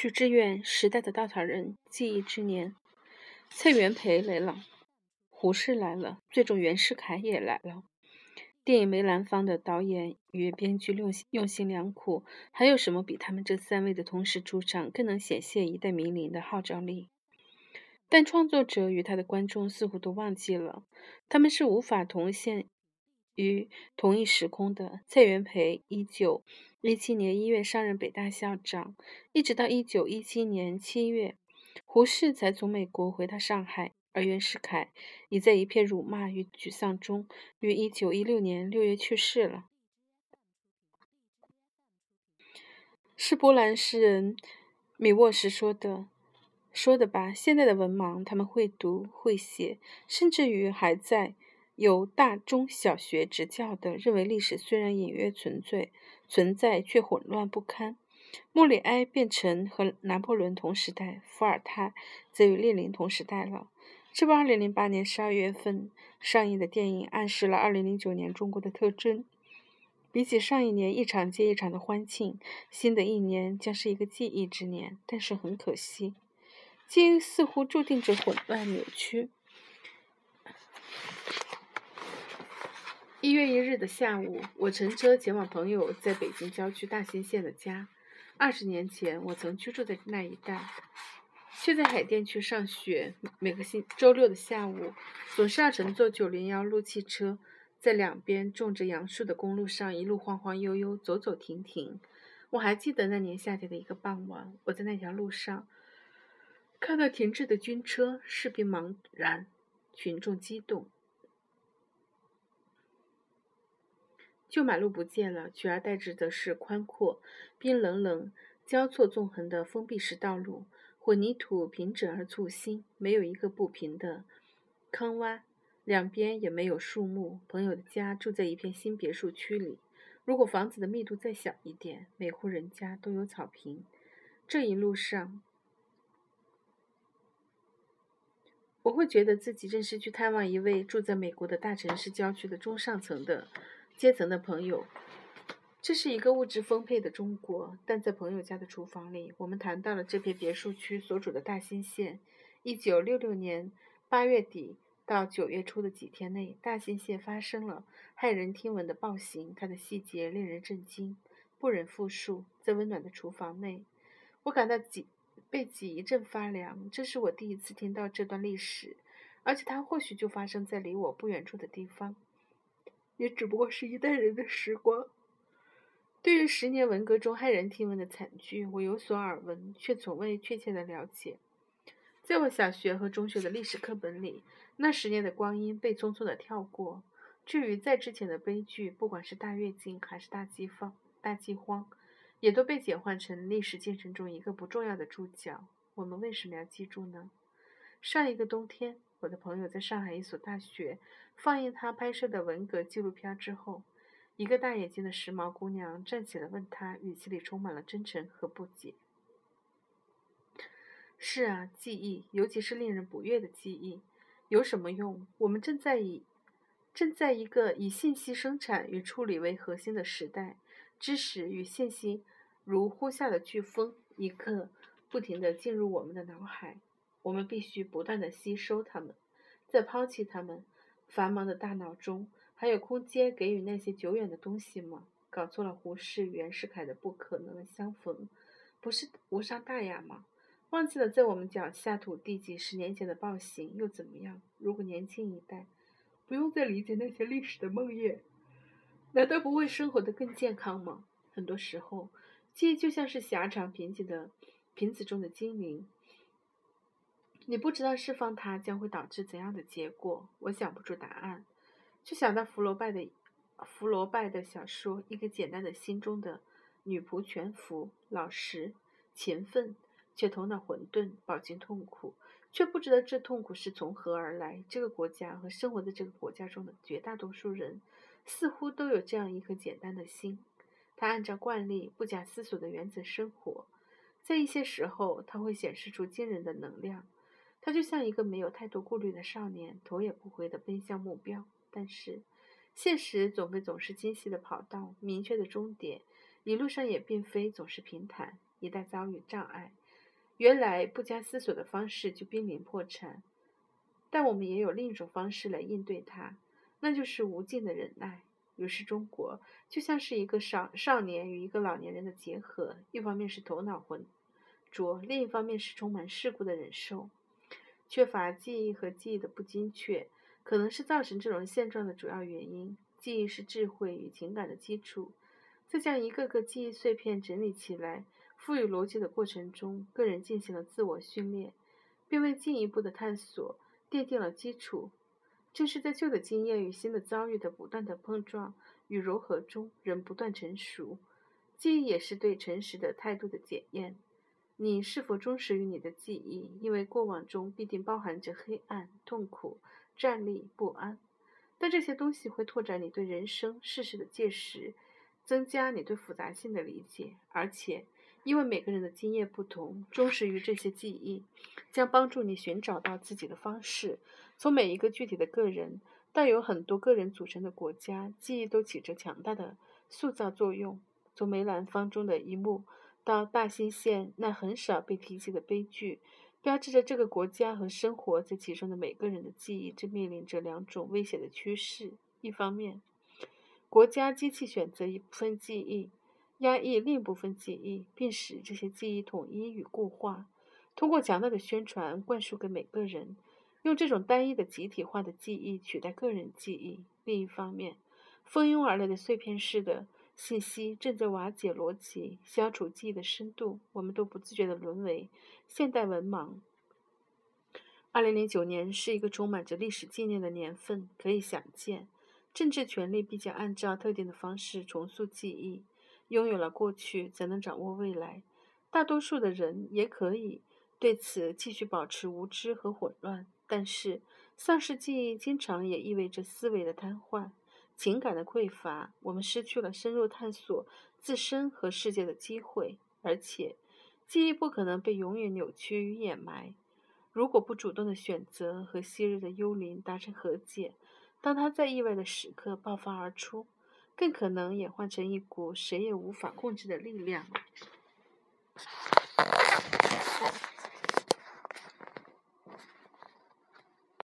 许志远时代的稻草人记忆之年，蔡元培来了，胡适来了，最终袁世凯也来了。电影《梅兰芳》的导演与编剧用用心良苦，还有什么比他们这三位的同时出场更能显现一代名伶的号召力？但创作者与他的观众似乎都忘记了，他们是无法同现于同一时空的。蔡元培一九一七年一月上任北大校长，一直到一九一七年七月，胡适才从美国回到上海。而袁世凯已在一片辱骂与沮丧中，于一九一六年六月去世了。是波兰诗人米沃什说的：“说的吧，现在的文盲，他们会读会写，甚至于还在由大中小学执教的，认为历史虽然隐约存在，存在却混乱不堪。莫里埃变成和拿破仑同时代，伏尔泰则与列宁同时代了。”这部2008年12月份上映的电影暗示了2009年中国的特征。比起上一年一场接一场的欢庆，新的一年将是一个记忆之年。但是很可惜，记忆似乎注定着混乱扭曲。一月一日的下午，我乘车前往朋友在北京郊区大兴县的家。二十年前，我曾居住在那一带。却在海淀区上学，每个星周六的下午，总是要乘坐九零幺路汽车，在两边种着杨树的公路上一路晃晃悠悠，走走停停。我还记得那年夏天的一个傍晚，我在那条路上看到停滞的军车，士兵茫然，群众激动，旧马路不见了，取而代之的是宽阔、冰冷冷、交错纵横的封闭式道路。混凝土平整而簇新，没有一个不平的坑洼，两边也没有树木。朋友的家住在一片新别墅区里，如果房子的密度再小一点，每户人家都有草坪。这一路上，我会觉得自己正是去探望一位住在美国的大城市郊区的中上层的阶层的朋友。这是一个物质丰沛的中国，但在朋友家的厨房里，我们谈到了这片别墅区所处的大兴县。一九六六年八月底到九月初的几天内，大兴县发生了骇人听闻的暴行，它的细节令人震惊，不忍复述。在温暖的厨房内，我感到脊背脊一阵发凉。这是我第一次听到这段历史，而且它或许就发生在离我不远处的地方，也只不过是一代人的时光。对于十年文革中骇人听闻的惨剧，我有所耳闻，却从未确切的了解。在我小学和中学的历史课本里，那十年的光阴被匆匆的跳过。至于在之前的悲剧，不管是大跃进还是大饥荒，大饥荒，也都被简化成历史进程中一个不重要的注脚。我们为什么要记住呢？上一个冬天，我的朋友在上海一所大学放映他拍摄的文革纪录片之后。一个大眼睛的时髦姑娘站起来问他，语气里充满了真诚和不解。是啊，记忆，尤其是令人不悦的记忆，有什么用？我们正在以正在一个以信息生产与处理为核心的时代，知识与信息如呼啸的飓风，一刻不停地进入我们的脑海。我们必须不断地吸收它们，在抛弃它们繁忙的大脑中。还有空间给予那些久远的东西吗？搞错了胡适、袁世凯的不可能相逢，不是无伤大雅吗？忘记了在我们脚下土地几十年前的暴行又怎么样？如果年轻一代不用再理解那些历史的梦魇，难道不会生活的更健康吗？很多时候，记忆就像是狭长贫瘠的瓶子中的精灵，你不知道释放它将会导致怎样的结果。我想不出答案。就想到福楼拜的福楼拜的小说，一个简单的心中的女仆全服，老实、勤奋，却头脑混沌，饱经痛苦，却不知道这痛苦是从何而来。这个国家和生活在这个国家中的绝大多数人，似乎都有这样一颗简单的心。他按照惯例不假思索的原则生活，在一些时候，他会显示出惊人的能量。他就像一个没有太多顾虑的少年，头也不回地奔向目标。但是，现实总会总是清晰的跑道、明确的终点，一路上也并非总是平坦。一旦遭遇障碍，原来不加思索的方式就濒临破产，但我们也有另一种方式来应对它，那就是无尽的忍耐。于是，中国就像是一个少少年与一个老年人的结合，一方面是头脑浑浊，另一方面是充满世故的忍受。缺乏记忆和记忆的不精确，可能是造成这种现状的主要原因。记忆是智慧与情感的基础，在将一个个记忆碎片整理起来、赋予逻辑的过程中，个人进行了自我训练，并为进一步的探索奠定了基础。正是在旧的经验与新的遭遇的不断的碰撞与融合中，人不断成熟。记忆也是对诚实的态度的检验。你是否忠实于你的记忆？因为过往中必定包含着黑暗、痛苦、站立、不安。但这些东西会拓展你对人生世、事的见识，增加你对复杂性的理解。而且，因为每个人的经验不同，忠实于这些记忆，将帮助你寻找到自己的方式。从每一个具体的个人到由很多个人组成的国家，记忆都起着强大的塑造作用。从梅兰芳中的一幕到大兴县那很少被提及的悲剧，标志着这个国家和生活在其中的每个人的记忆正面临着两种危险的趋势：一方面，国家机器选择一部分记忆，压抑另一部分记忆，并使这些记忆统一与固化，通过强大的宣传灌输给每个人。用这种单一的集体化的记忆取代个人记忆。另一方面，蜂拥而来的碎片式的信息正在瓦解逻辑，消除记忆的深度。我们都不自觉地沦为现代文盲。二零零九年是一个充满着历史纪念的年份，可以想见，政治权力必将按照特定的方式重塑记忆。拥有了过去，才能掌握未来。大多数的人也可以对此继续保持无知和混乱。但是，丧失记忆经常也意味着思维的瘫痪、情感的匮乏。我们失去了深入探索自身和世界的机会，而且，记忆不可能被永远扭曲与掩埋。如果不主动的选择和昔日的幽灵达成和解，当它在意外的时刻爆发而出，更可能演化成一股谁也无法控制的力量。